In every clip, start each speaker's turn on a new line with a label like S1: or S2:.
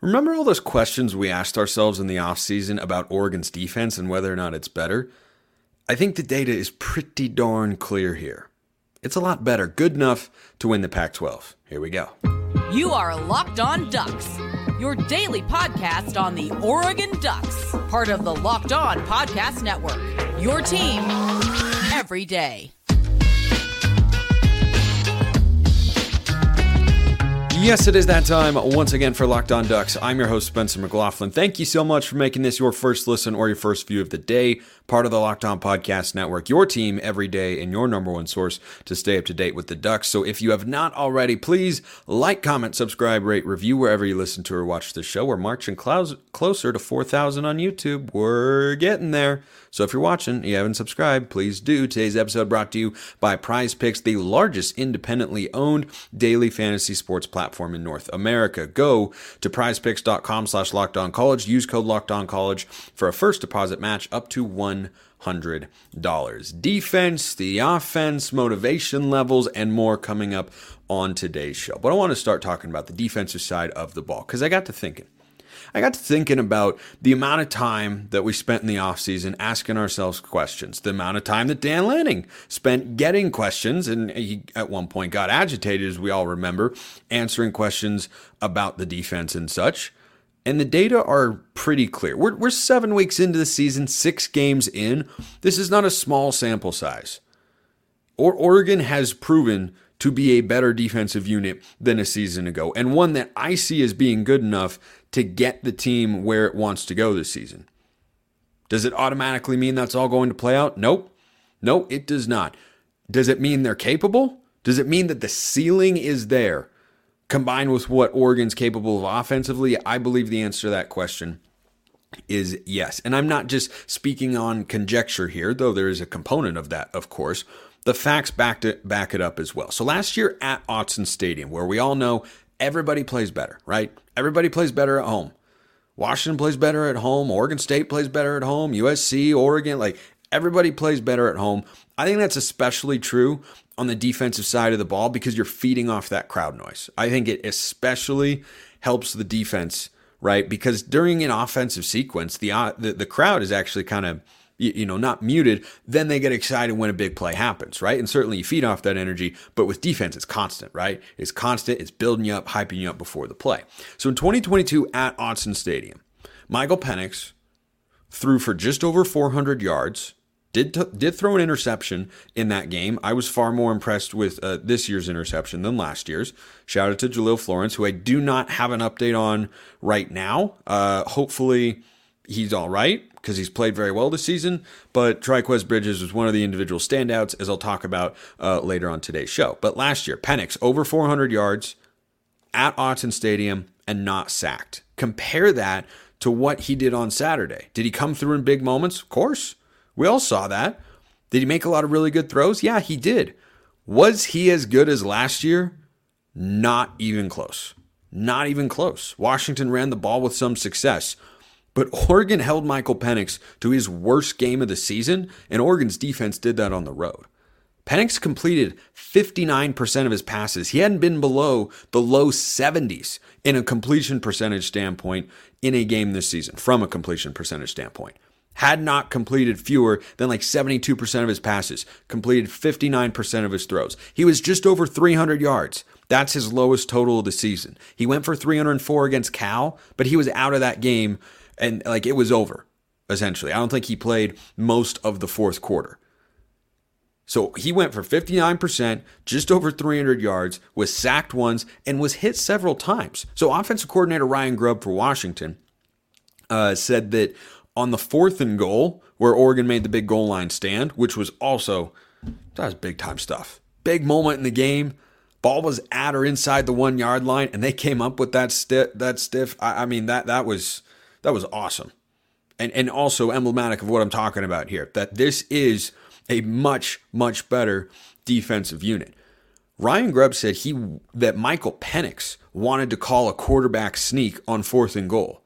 S1: Remember all those questions we asked ourselves in the offseason about Oregon's defense and whether or not it's better? I think the data is pretty darn clear here. It's a lot better, good enough to win the Pac 12. Here we go.
S2: You are Locked On Ducks, your daily podcast on the Oregon Ducks, part of the Locked On Podcast Network. Your team every day.
S1: Yes, it is that time once again for Locked On Ducks. I'm your host, Spencer McLaughlin. Thank you so much for making this your first listen or your first view of the day, part of the Locked On Podcast Network, your team every day and your number one source to stay up to date with the Ducks. So if you have not already, please like, comment, subscribe, rate, review wherever you listen to or watch the show. We're marching close, closer to 4,000 on YouTube. We're getting there. So if you're watching, you haven't subscribed, please do. Today's episode brought to you by Prize Picks, the largest independently owned daily fantasy sports platform in North America. Go to prizepicks.com slash college. Use code college for a first deposit match up to one hundred dollars. Defense, the offense, motivation levels, and more coming up on today's show. But I want to start talking about the defensive side of the ball because I got to thinking. I got to thinking about the amount of time that we spent in the offseason asking ourselves questions, the amount of time that Dan Lanning spent getting questions, and he at one point got agitated, as we all remember, answering questions about the defense and such. And the data are pretty clear. We're, we're seven weeks into the season, six games in. This is not a small sample size. Or Oregon has proven to be a better defensive unit than a season ago, and one that I see as being good enough to get the team where it wants to go this season. Does it automatically mean that's all going to play out? Nope. No, it does not. Does it mean they're capable? Does it mean that the ceiling is there combined with what Oregon's capable of offensively? I believe the answer to that question is yes. And I'm not just speaking on conjecture here, though there is a component of that, of course. The facts back, it back it up as well. So last year at Autzen Stadium, where we all know everybody plays better, right? Everybody plays better at home. Washington plays better at home. Oregon State plays better at home. USC, Oregon, like everybody plays better at home. I think that's especially true on the defensive side of the ball because you're feeding off that crowd noise. I think it especially helps the defense, right? Because during an offensive sequence, the the, the crowd is actually kind of you know, not muted, then they get excited when a big play happens, right? And certainly you feed off that energy, but with defense, it's constant, right? It's constant, it's building you up, hyping you up before the play. So in 2022 at Autzen Stadium, Michael Penix threw for just over 400 yards, did t- did throw an interception in that game. I was far more impressed with uh, this year's interception than last year's. Shout out to Jahlil Florence, who I do not have an update on right now. Uh, hopefully he's all right because he's played very well this season. But Trikweze Bridges was one of the individual standouts, as I'll talk about uh, later on today's show. But last year, Penix over 400 yards at Autzen Stadium and not sacked. Compare that to what he did on Saturday. Did he come through in big moments? Of course. We all saw that. Did he make a lot of really good throws? Yeah, he did. Was he as good as last year? Not even close. Not even close. Washington ran the ball with some success. But Oregon held Michael Penix to his worst game of the season, and Oregon's defense did that on the road. Penix completed 59% of his passes. He hadn't been below the low 70s in a completion percentage standpoint in a game this season, from a completion percentage standpoint. Had not completed fewer than like 72% of his passes, completed 59% of his throws. He was just over 300 yards. That's his lowest total of the season. He went for 304 against Cal, but he was out of that game and like it was over essentially. I don't think he played most of the fourth quarter. So he went for 59%, just over 300 yards, was sacked once, and was hit several times. So offensive coordinator Ryan Grubb for Washington uh, said that on the fourth and goal, where Oregon made the big goal line stand, which was also that was big time stuff. Big moment in the game. Ball was at or inside the one yard line, and they came up with that stiff. That stiff. I, I mean that that was that was awesome. And, and also emblematic of what I'm talking about here that this is a much, much better defensive unit. Ryan Grubb said he that Michael Penix wanted to call a quarterback sneak on fourth and goal,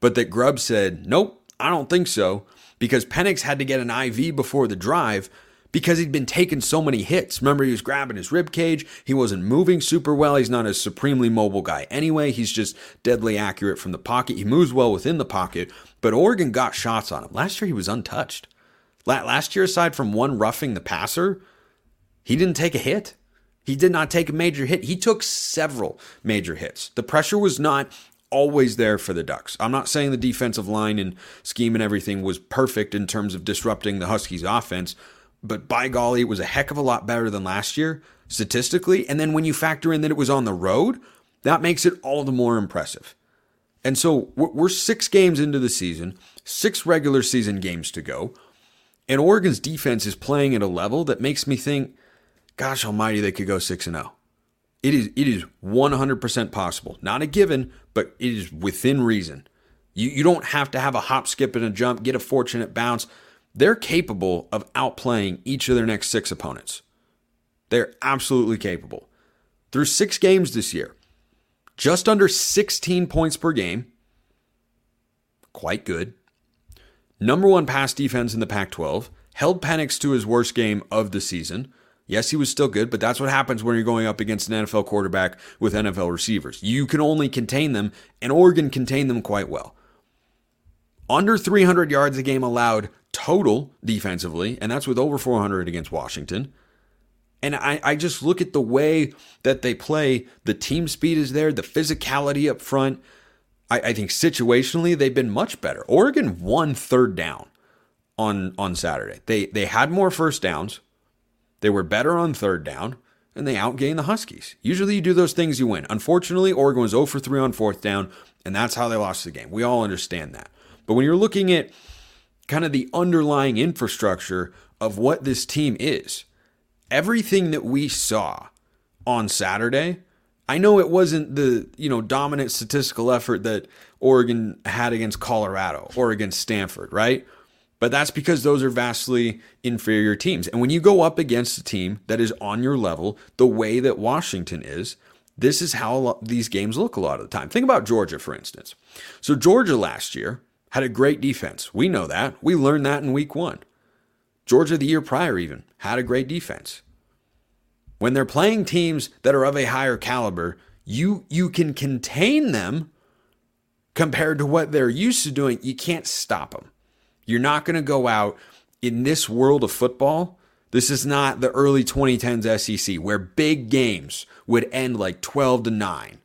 S1: but that Grubb said, "Nope, I don't think so," because Penix had to get an IV before the drive because he'd been taking so many hits. Remember, he was grabbing his rib cage. He wasn't moving super well. He's not a supremely mobile guy anyway. He's just deadly accurate from the pocket. He moves well within the pocket, but Oregon got shots on him. Last year, he was untouched. Last year, aside from one roughing the passer, he didn't take a hit. He did not take a major hit. He took several major hits. The pressure was not always there for the Ducks. I'm not saying the defensive line and scheme and everything was perfect in terms of disrupting the Huskies' offense, but by golly, it was a heck of a lot better than last year statistically. And then when you factor in that it was on the road, that makes it all the more impressive. And so we're six games into the season, six regular season games to go. And Oregon's defense is playing at a level that makes me think, gosh almighty, they could go 6 and 0. It is it is 100% possible. Not a given, but it is within reason. You you don't have to have a hop, skip and a jump, get a fortunate bounce they're capable of outplaying each of their next six opponents. They're absolutely capable. Through six games this year, just under 16 points per game. Quite good. Number one pass defense in the Pac 12. Held Penix to his worst game of the season. Yes, he was still good, but that's what happens when you're going up against an NFL quarterback with NFL receivers. You can only contain them, and Oregon contained them quite well. Under 300 yards a game allowed total defensively, and that's with over 400 against Washington. And I, I just look at the way that they play. The team speed is there, the physicality up front. I, I think situationally they've been much better. Oregon won third down on on Saturday. They they had more first downs. They were better on third down, and they outgained the Huskies. Usually you do those things, you win. Unfortunately, Oregon was 0 for 3 on fourth down, and that's how they lost the game. We all understand that. But when you're looking at kind of the underlying infrastructure of what this team is. Everything that we saw on Saturday, I know it wasn't the, you know, dominant statistical effort that Oregon had against Colorado or against Stanford, right? But that's because those are vastly inferior teams. And when you go up against a team that is on your level, the way that Washington is, this is how these games look a lot of the time. Think about Georgia, for instance. So, Georgia last year, had a great defense. We know that. We learned that in week one. Georgia, the year prior, even, had a great defense. When they're playing teams that are of a higher caliber, you, you can contain them compared to what they're used to doing. You can't stop them. You're not going to go out in this world of football. This is not the early 2010s SEC where big games would end like 12 to 9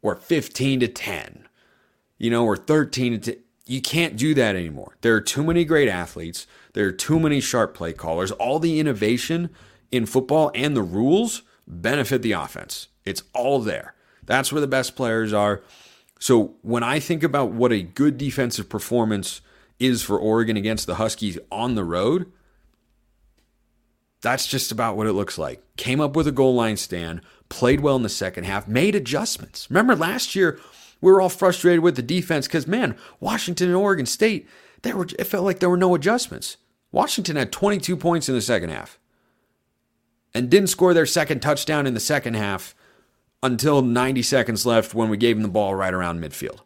S1: or 15 to 10, you know, or 13 to 10 you can't do that anymore. There are too many great athletes. There are too many sharp play callers. All the innovation in football and the rules benefit the offense. It's all there. That's where the best players are. So when I think about what a good defensive performance is for Oregon against the Huskies on the road, that's just about what it looks like. Came up with a goal line stand, played well in the second half, made adjustments. Remember last year, we were all frustrated with the defense because, man, Washington and Oregon State, they were, it felt like there were no adjustments. Washington had 22 points in the second half and didn't score their second touchdown in the second half until 90 seconds left when we gave them the ball right around midfield.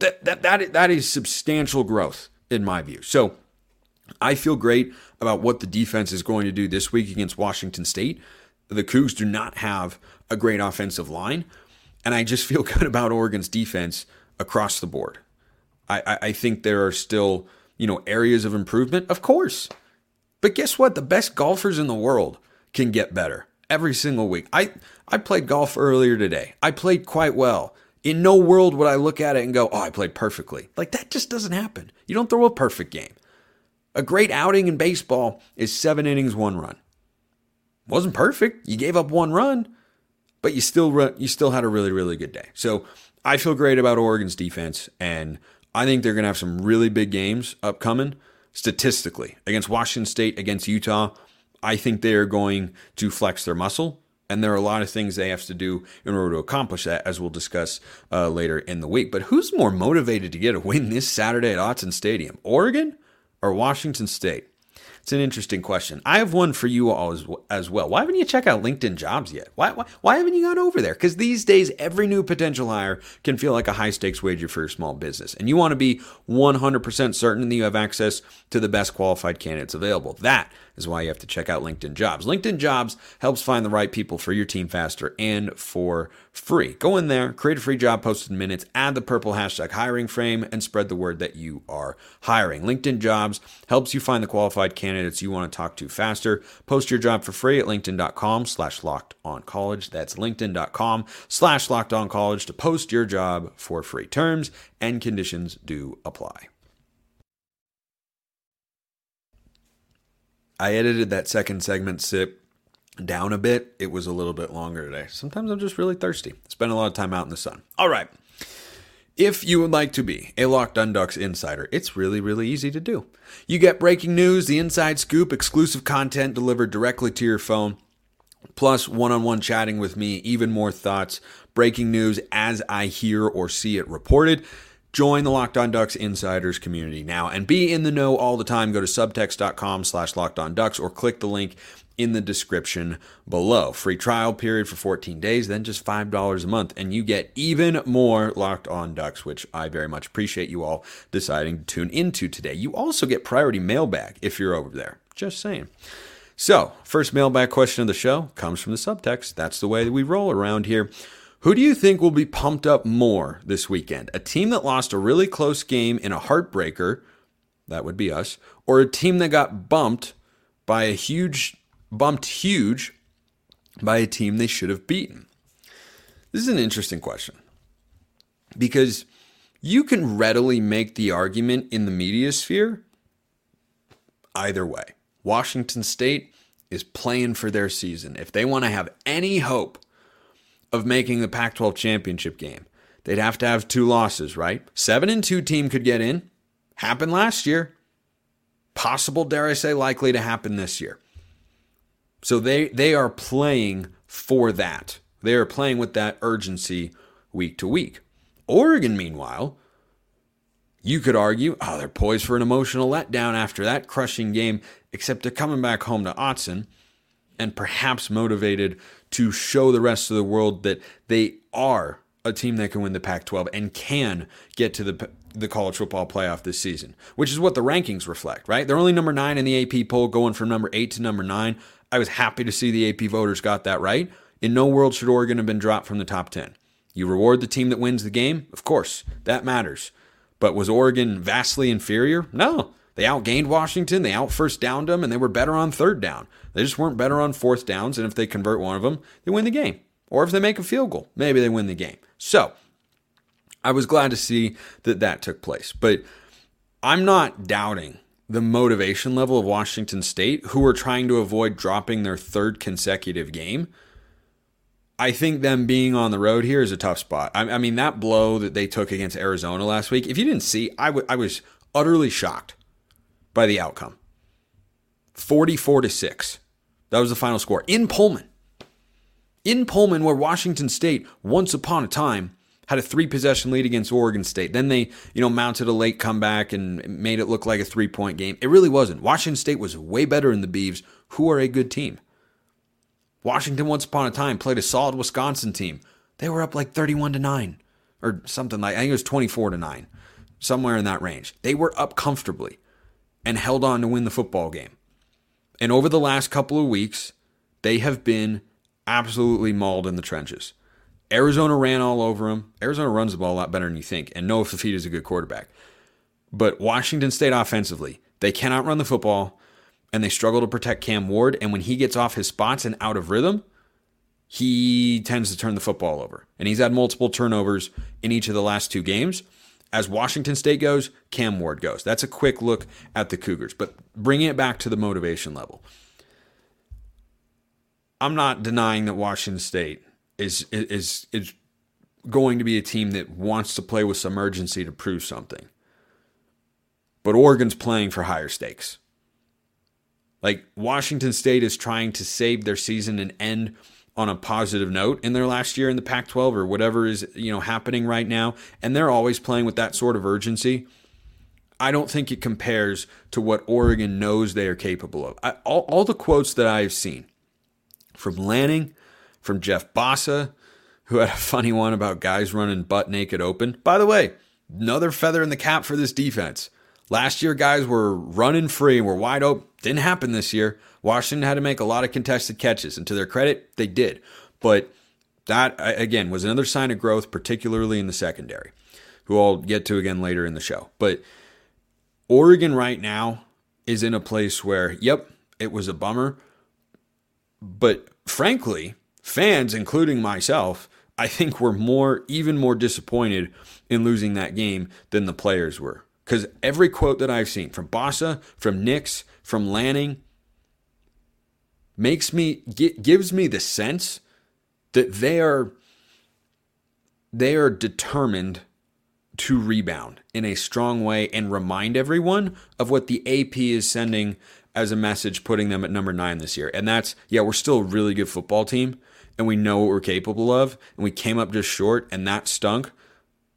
S1: That, that, that, that is substantial growth in my view. So I feel great about what the defense is going to do this week against Washington State. The Cougs do not have a great offensive line, and I just feel good about Oregon's defense across the board. I, I, I think there are still, you know, areas of improvement, of course. But guess what? The best golfers in the world can get better every single week. I, I played golf earlier today. I played quite well. In no world would I look at it and go, oh, I played perfectly. Like that just doesn't happen. You don't throw a perfect game. A great outing in baseball is seven innings, one run. Wasn't perfect. You gave up one run, but you still run, you still had a really really good day. So I feel great about Oregon's defense, and I think they're going to have some really big games upcoming statistically against Washington State, against Utah. I think they are going to flex their muscle. And there are a lot of things they have to do in order to accomplish that, as we'll discuss uh, later in the week. But who's more motivated to get a win this Saturday at Autzen Stadium, Oregon or Washington State? It's an interesting question. I have one for you all as, as well. Why haven't you checked out LinkedIn Jobs yet? Why, why, why haven't you gone over there? Because these days, every new potential hire can feel like a high stakes wager for your small business. And you want to be 100% certain that you have access to the best qualified candidates available. That is why you have to check out LinkedIn Jobs. LinkedIn Jobs helps find the right people for your team faster and for free. Go in there, create a free job posted in minutes, add the purple hashtag hiring frame, and spread the word that you are hiring. LinkedIn Jobs helps you find the qualified candidates you want to talk to faster. Post your job for free at linkedin.com slash locked on college. That's linkedin.com slash locked on college to post your job for free. Terms and conditions do apply. I edited that second segment sip down a bit. It was a little bit longer today. Sometimes I'm just really thirsty. Spend a lot of time out in the sun. All right. If you would like to be a Locked on Ducks insider, it's really, really easy to do. You get breaking news, the inside scoop, exclusive content delivered directly to your phone, plus one on one chatting with me, even more thoughts, breaking news as I hear or see it reported. Join the Locked On Ducks Insiders community now and be in the know all the time. Go to subtext.com slash locked on ducks or click the link in the description below. Free trial period for 14 days, then just $5 a month, and you get even more Locked On Ducks, which I very much appreciate you all deciding to tune into today. You also get priority mailbag if you're over there. Just saying. So, first mailbag question of the show comes from the subtext. That's the way we roll around here. Who do you think will be pumped up more this weekend? A team that lost a really close game in a heartbreaker, that would be us, or a team that got bumped by a huge, bumped huge by a team they should have beaten? This is an interesting question because you can readily make the argument in the media sphere either way. Washington State is playing for their season. If they want to have any hope of making the Pac 12 championship game. They'd have to have two losses, right? Seven and two team could get in. Happened last year. Possible, dare I say, likely to happen this year. So they they are playing for that. They are playing with that urgency week to week. Oregon, meanwhile, you could argue, oh, they're poised for an emotional letdown after that crushing game, except they're coming back home to Autzen and perhaps motivated to show the rest of the world that they are a team that can win the Pac 12 and can get to the, the college football playoff this season, which is what the rankings reflect, right? They're only number nine in the AP poll, going from number eight to number nine. I was happy to see the AP voters got that right. In no world should Oregon have been dropped from the top 10. You reward the team that wins the game, of course, that matters. But was Oregon vastly inferior? No. They outgained Washington, they out first downed them, and they were better on third down. They just weren't better on fourth downs, and if they convert one of them, they win the game. Or if they make a field goal, maybe they win the game. So, I was glad to see that that took place. But I'm not doubting the motivation level of Washington State, who are trying to avoid dropping their third consecutive game. I think them being on the road here is a tough spot. I, I mean, that blow that they took against Arizona last week, if you didn't see, I, w- I was utterly shocked by the outcome 44 to 6. That was the final score in Pullman. In Pullman, where Washington State, once upon a time, had a three possession lead against Oregon State. Then they, you know, mounted a late comeback and made it look like a three point game. It really wasn't. Washington State was way better than the Beavs, who are a good team. Washington, once upon a time, played a solid Wisconsin team. They were up like 31 to 9 or something like I think it was 24 to 9, somewhere in that range. They were up comfortably and held on to win the football game. And over the last couple of weeks, they have been absolutely mauled in the trenches. Arizona ran all over them. Arizona runs the ball a lot better than you think, and Noah Fifita is a good quarterback. But Washington State offensively, they cannot run the football, and they struggle to protect Cam Ward. And when he gets off his spots and out of rhythm, he tends to turn the football over. And he's had multiple turnovers in each of the last two games. As Washington State goes, Cam Ward goes. That's a quick look at the Cougars, but bringing it back to the motivation level. I'm not denying that Washington State is is is going to be a team that wants to play with some urgency to prove something. But Oregon's playing for higher stakes. Like Washington State is trying to save their season and end on a positive note in their last year in the Pac-12 or whatever is you know happening right now, and they're always playing with that sort of urgency. I don't think it compares to what Oregon knows they are capable of. I, all, all the quotes that I've seen from Lanning, from Jeff Bassa, who had a funny one about guys running butt naked open. By the way, another feather in the cap for this defense. Last year, guys were running free and were wide open. Didn't happen this year. Washington had to make a lot of contested catches, and to their credit, they did. But that, again, was another sign of growth, particularly in the secondary, who I'll get to again later in the show. But Oregon right now is in a place where, yep, it was a bummer. But frankly, fans, including myself, I think were more, even more disappointed in losing that game than the players were. Because every quote that I've seen from Bassa, from Nix, from Lanning, makes me gives me the sense that they are they are determined to rebound in a strong way and remind everyone of what the AP is sending as a message, putting them at number nine this year. And that's, yeah, we're still a really good football team and we know what we're capable of. And we came up just short and that stunk,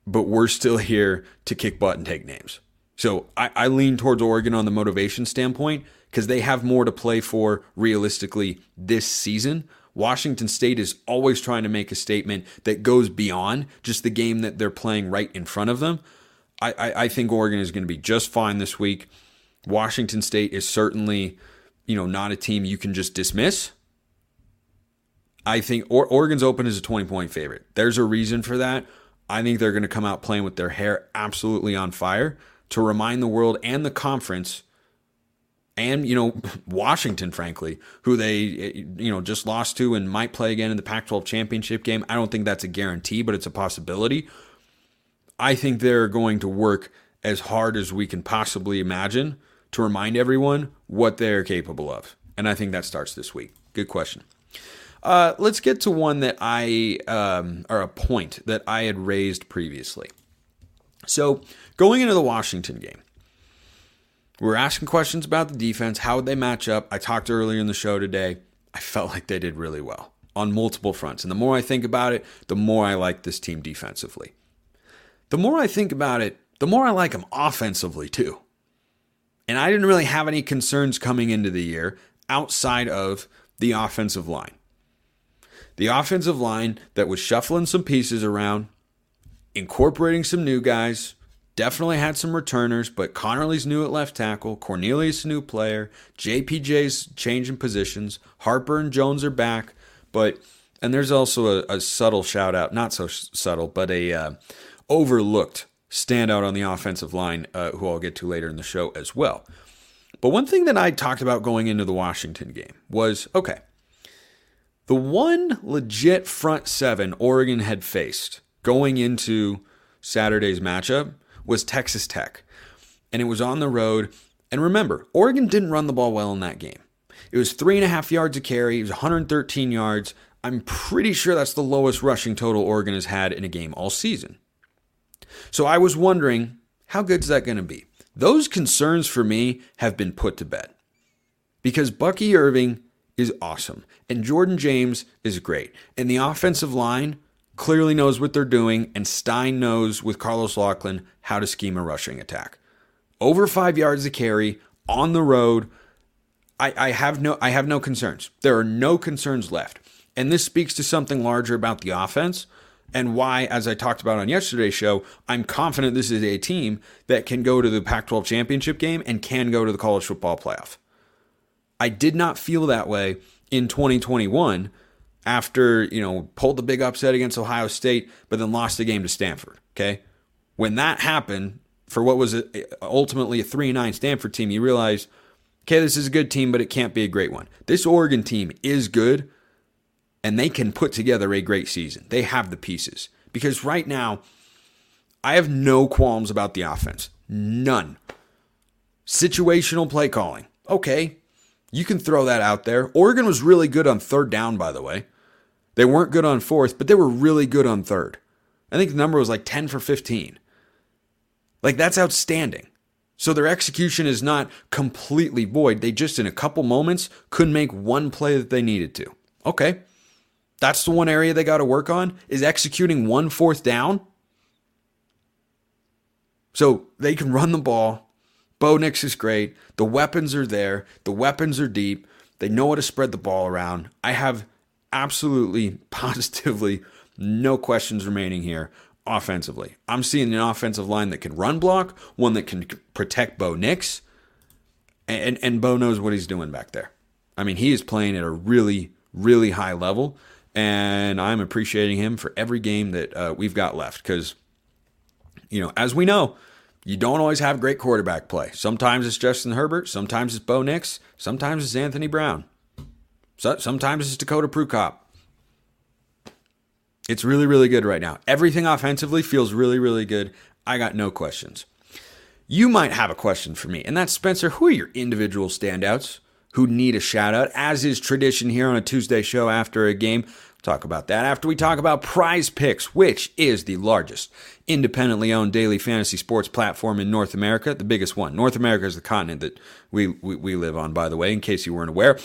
S1: but we're still here to kick butt and take names. So I, I lean towards Oregon on the motivation standpoint because they have more to play for realistically this season. Washington State is always trying to make a statement that goes beyond just the game that they're playing right in front of them. I, I, I think Oregon is going to be just fine this week. Washington State is certainly, you know, not a team you can just dismiss. I think or, Oregon's open as a 20 point favorite. There's a reason for that. I think they're going to come out playing with their hair absolutely on fire to remind the world and the conference and you know Washington, frankly, who they you know just lost to and might play again in the Pac-12 championship game. I don't think that's a guarantee, but it's a possibility. I think they're going to work as hard as we can possibly imagine to remind everyone what they're capable of, and I think that starts this week. Good question. Uh, let's get to one that I um, or a point that I had raised previously. So going into the Washington game we were asking questions about the defense. How would they match up? I talked earlier in the show today. I felt like they did really well on multiple fronts. And the more I think about it, the more I like this team defensively. The more I think about it, the more I like them offensively too. And I didn't really have any concerns coming into the year outside of the offensive line. The offensive line that was shuffling some pieces around, incorporating some new guys, Definitely had some returners, but Conerly's new at left tackle. Cornelius, new player. JPJ's changing positions. Harper and Jones are back. But, and there's also a, a subtle shout out, not so subtle, but a uh, overlooked standout on the offensive line, uh, who I'll get to later in the show as well. But one thing that I talked about going into the Washington game was okay, the one legit front seven Oregon had faced going into Saturday's matchup was Texas Tech. And it was on the road. And remember, Oregon didn't run the ball well in that game. It was three and a half yards a carry, it was 113 yards. I'm pretty sure that's the lowest rushing total Oregon has had in a game all season. So I was wondering, how good is that going to be? Those concerns for me have been put to bed because Bucky Irving is awesome and Jordan James is great. And the offensive line clearly knows what they're doing, and Stein knows with Carlos Locklyn how to scheme a rushing attack. Over five yards a carry on the road. I, I have no I have no concerns. There are no concerns left. And this speaks to something larger about the offense and why, as I talked about on yesterday's show, I'm confident this is a team that can go to the Pac 12 championship game and can go to the college football playoff. I did not feel that way in 2021 after, you know, pulled the big upset against Ohio State, but then lost the game to Stanford. Okay. When that happened for what was ultimately a 3 9 Stanford team, you realize, okay, this is a good team, but it can't be a great one. This Oregon team is good, and they can put together a great season. They have the pieces. Because right now, I have no qualms about the offense. None. Situational play calling. Okay, you can throw that out there. Oregon was really good on third down, by the way. They weren't good on fourth, but they were really good on third. I think the number was like 10 for 15. Like, that's outstanding. So their execution is not completely void. They just, in a couple moments, couldn't make one play that they needed to. Okay. That's the one area they got to work on is executing one fourth down. So they can run the ball Bo Nix is great. The weapons are there. The weapons are deep. They know how to spread the ball around. I have absolutely, positively no questions remaining here offensively. I'm seeing an offensive line that can run block, one that can protect Bo Nix, and, and Bo knows what he's doing back there. I mean, he is playing at a really, really high level, and I'm appreciating him for every game that uh, we've got left because, you know, as we know, you don't always have great quarterback play. Sometimes it's Justin Herbert, sometimes it's Bo Nix, sometimes it's Anthony Brown, so, sometimes it's Dakota Prukop. It's really, really good right now. Everything offensively feels really, really good. I got no questions. You might have a question for me, and that's Spencer. Who are your individual standouts who need a shout out, as is tradition here on a Tuesday show after a game? talk about that after we talk about Prize Picks, which is the largest independently owned daily fantasy sports platform in North America, the biggest one. North America is the continent that we, we, we live on, by the way, in case you weren't aware.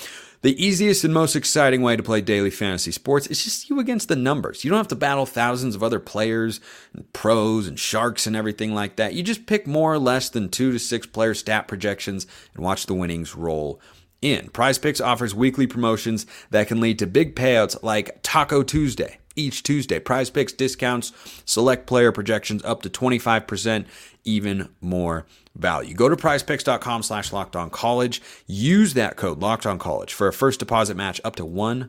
S1: The easiest and most exciting way to play daily fantasy sports is just you against the numbers. You don't have to battle thousands of other players and pros and sharks and everything like that. You just pick more or less than two to six player stat projections and watch the winnings roll in. Prize Picks offers weekly promotions that can lead to big payouts like Taco Tuesday. Each Tuesday, Prize Picks discounts select player projections up to 25%, even more value. Go to prizepicks.com slash locked on college. Use that code locked on college for a first deposit match up to $100.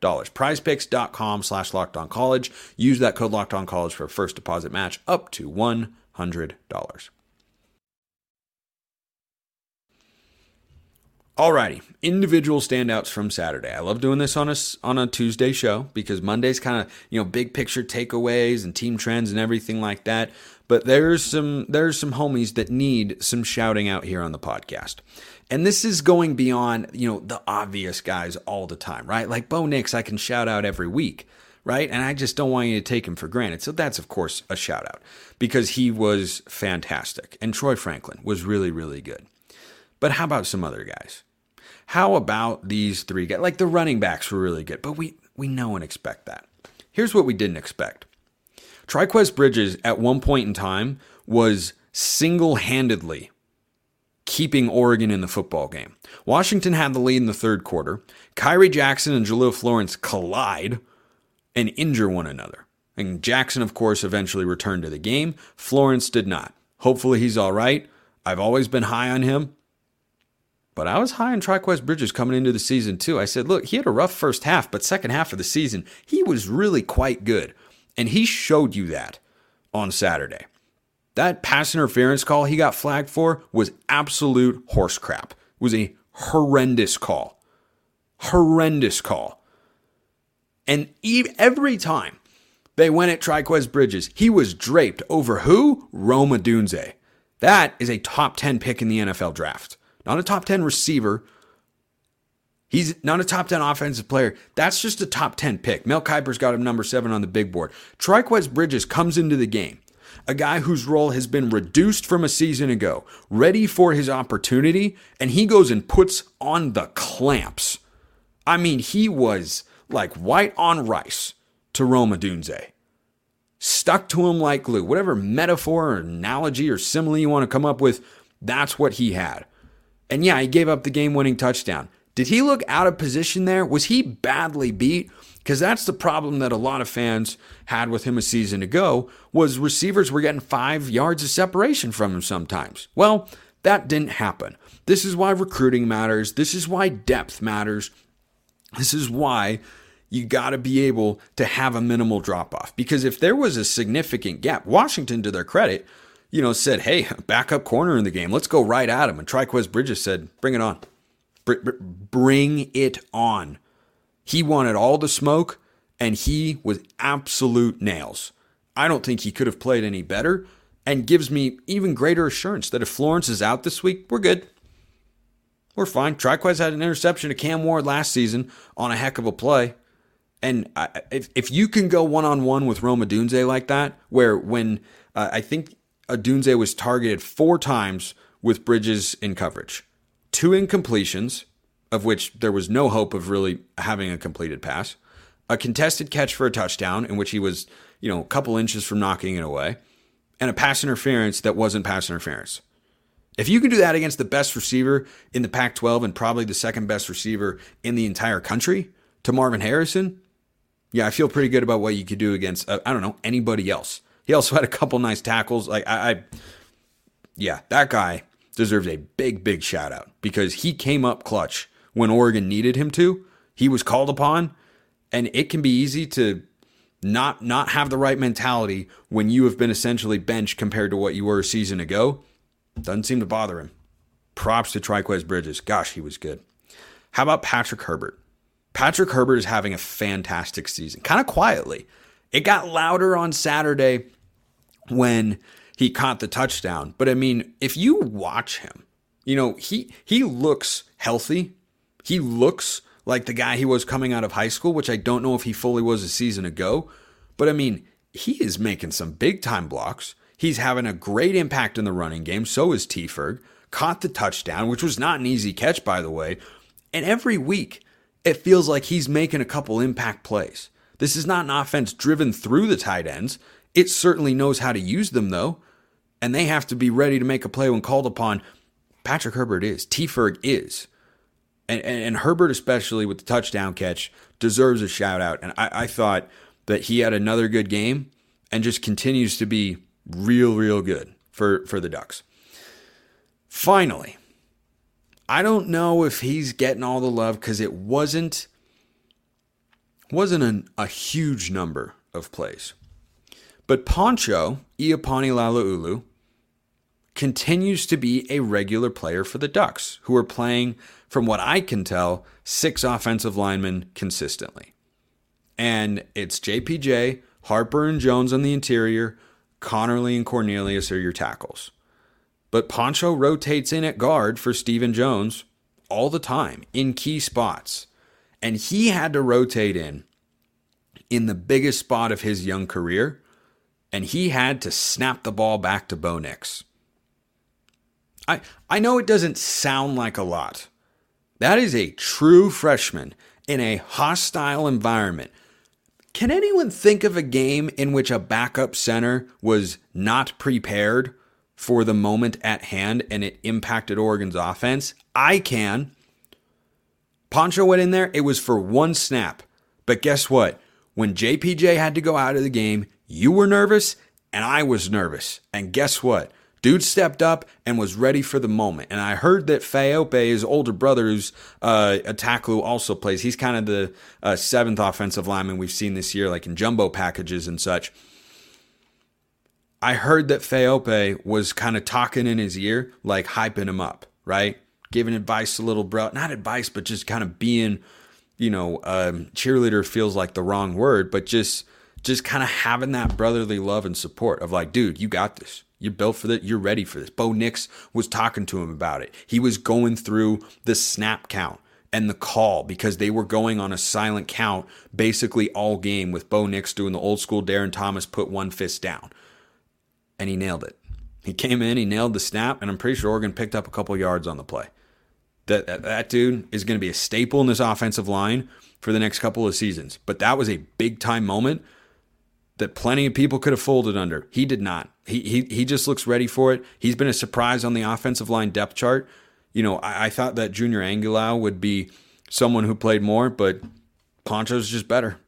S1: Prizepicks.com slash locked on college. Use that code locked on college for a first deposit match up to $100. Alrighty, individual standouts from Saturday. I love doing this on a on a Tuesday show because Monday's kind of you know big picture takeaways and team trends and everything like that. But there's some there's some homies that need some shouting out here on the podcast, and this is going beyond you know the obvious guys all the time, right? Like Bo Nix, I can shout out every week, right? And I just don't want you to take him for granted. So that's of course a shout out because he was fantastic, and Troy Franklin was really really good. But how about some other guys? How about these three guys? Like the running backs were really good, but we we know and expect that. Here's what we didn't expect. Trikweze Bridges at one point in time was single-handedly keeping Oregon in the football game. Washington had the lead in the third quarter. Khyree Jackson and Jahlil Florence collide and injure one another. And Jackson, of course, eventually returned to the game. Florence did not. Hopefully, he's all right. I've always been high on him. But I was high on Trikweze Bridges coming into the season too. I said, look, he had a rough first half, but second half of the season, he was really quite good. And he showed you that on Saturday. That pass interference call he got flagged for was absolute horse crap. It was a horrendous call. Horrendous call. And every time they went at Trikweze Bridges, he was draped over who? Rome Odunze. That is a top 10 pick in the NFL draft not a top 10 receiver. He's not a top 10 offensive player. That's just a top 10 pick. Mel Kiper's got him number seven on the big board. Trikweze Bridges comes into the game, a guy whose role has been reduced from a season ago, ready for his opportunity, and he goes and puts on the clamps. I mean, he was like white on rice to Rome Odunze. Stuck to him like glue. Whatever metaphor or analogy or simile you want to come up with, that's what he had. And yeah, he gave up the game winning touchdown. Did he look out of position there? Was he badly beat? Because that's the problem that a lot of fans had with him a season ago was receivers were getting five yards of separation from him sometimes. Well, that didn't happen. This is why recruiting matters. This is why depth matters. This is why you got to be able to have a minimal drop off. Because if there was a significant gap, Washington, to their credit, you know, said, hey, backup corner in the game. Let's go right at him. And Trikweze Bridges said, bring it on. Bring it on. He wanted all the smoke, and he was absolute nails. I don't think he could have played any better, and gives me even greater assurance that if Florence is out this week, we're good. We're fine. Trikweze had an interception to Cam Ward last season on a heck of a play. And if, if you can go one on one with Rome Odunze like that, where when uh, I think Odunze was targeted four times with Bridges in coverage, two incompletions, of which there was no hope of really having a completed pass, a contested catch for a touchdown in which he was, you know, a couple inches from knocking it away, and a pass interference that wasn't pass interference. If you can do that against the best receiver in the Pac 12 and probably the second best receiver in the entire country to Marvin Harrison, yeah, I feel pretty good about what you could do against, uh, I don't know, anybody else. He also had a couple nice tackles. Like, I, I, yeah, that guy deserves a big, big shout out because he came up clutch when Oregon needed him to. He was called upon, and it can be easy to not not have the right mentality when you have been essentially benched compared to what you were a season ago. Doesn't seem to bother him. Props to Trikweze Bridges. Gosh, he was good. How about Patrick Herbert? Patrick Herbert is having a fantastic season, kind of quietly. It got louder on Saturday when he caught the touchdown. But I mean, if you watch him, you know, he he looks healthy. He looks like the guy he was coming out of high school, which I don't know if he fully was a season ago. But I mean, he is making some big time blocks. He's having a great impact in the running game. So is T. Ferg. Caught the touchdown, which was not an easy catch, by the way. And every week, it feels like he's making a couple impact plays. This is not an offense driven through the tight ends. It certainly knows how to use them, though. And they have to be ready to make a play when called upon. Patrick Herbert is. T. Ferg is. And, and, and, Herbert, especially with the touchdown catch, deserves a shout out. And I, I thought that he had another good game and just continues to be real, real good for, for the Ducks. Finally, I don't know if he's getting all the love because it wasn't wasn't an, a huge number of plays. But Poncho Iapani Laloulu continues to be a regular player for the Ducks, who are playing, from what I can tell, six offensive linemen consistently. And it's JPJ, Harper, and Jones on the interior, Conerly and Cornelius are your tackles. But Poncho rotates in at guard for Steven Jones all the time in key spots. And he had to rotate in in the biggest spot of his young career, and he had to snap the ball back to Bo Nix. I, I know it doesn't sound like a lot. That is a true freshman in a hostile environment can anyone think of a game in which a backup center was not prepared for the moment at hand and it impacted Oregon's offense? I can. Poncho went in there, it was for one snap. But guess what? When JPJ had to go out of the game, you were nervous and I was nervous. And guess what? Dude stepped up and was ready for the moment. And I heard that Faaope, his older brother, who's uh, a tackle who also plays, he's kind of the uh, seventh offensive lineman we've seen this year, like in jumbo packages and such. I heard that Faaope was kind of talking in his ear, like hyping him up, right? Giving advice to little bro, not advice, but just kind of being, you know, um, cheerleader feels like the wrong word, but just just kind of having that brotherly love and support of like, dude, you got this. You're built for this. You're ready for this. Bo Nix was talking to him about it. He was going through the snap count and the call because they were going on a silent count basically all game with Bo Nix doing the old school Darron Thomas put one fist down. And he nailed it. He came in, he nailed the snap, and I'm pretty sure Oregon picked up a couple yards on the play. That, that, that dude is going to be a staple in this offensive line for the next couple of seasons. But that was a big time moment that plenty of people could have folded under. He did not. He he he just looks ready for it. He's been a surprise on the offensive line depth chart. You know, I, I thought that Junior Angilau would be someone who played more, but Poncho's just better.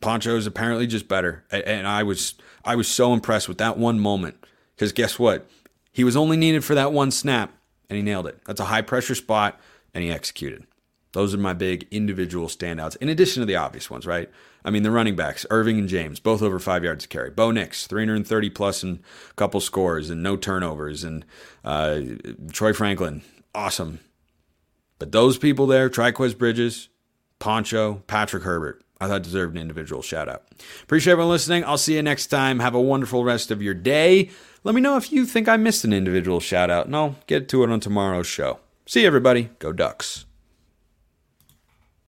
S1: Poncho's apparently just better, and I was I was so impressed with that one moment because guess what? He was only needed for that one snap, and he nailed it. That's a high pressure spot, and he executed. Those are my big individual standouts, in addition to the obvious ones, right? I mean, the running backs, Irving and James, both over five yards to carry. Bo Nix, 330 plus and a couple scores and no turnovers. And uh, Troy Franklin, awesome. But those people there, Trikweze Bridges, Poncho, Patrick Herbert, I thought deserved an individual shout out. Appreciate everyone listening. I'll see you next time. Have a wonderful rest of your day. Let me know if you think I missed an individual shout out, and I'll get to it on tomorrow's show. See you, everybody. Go Ducks.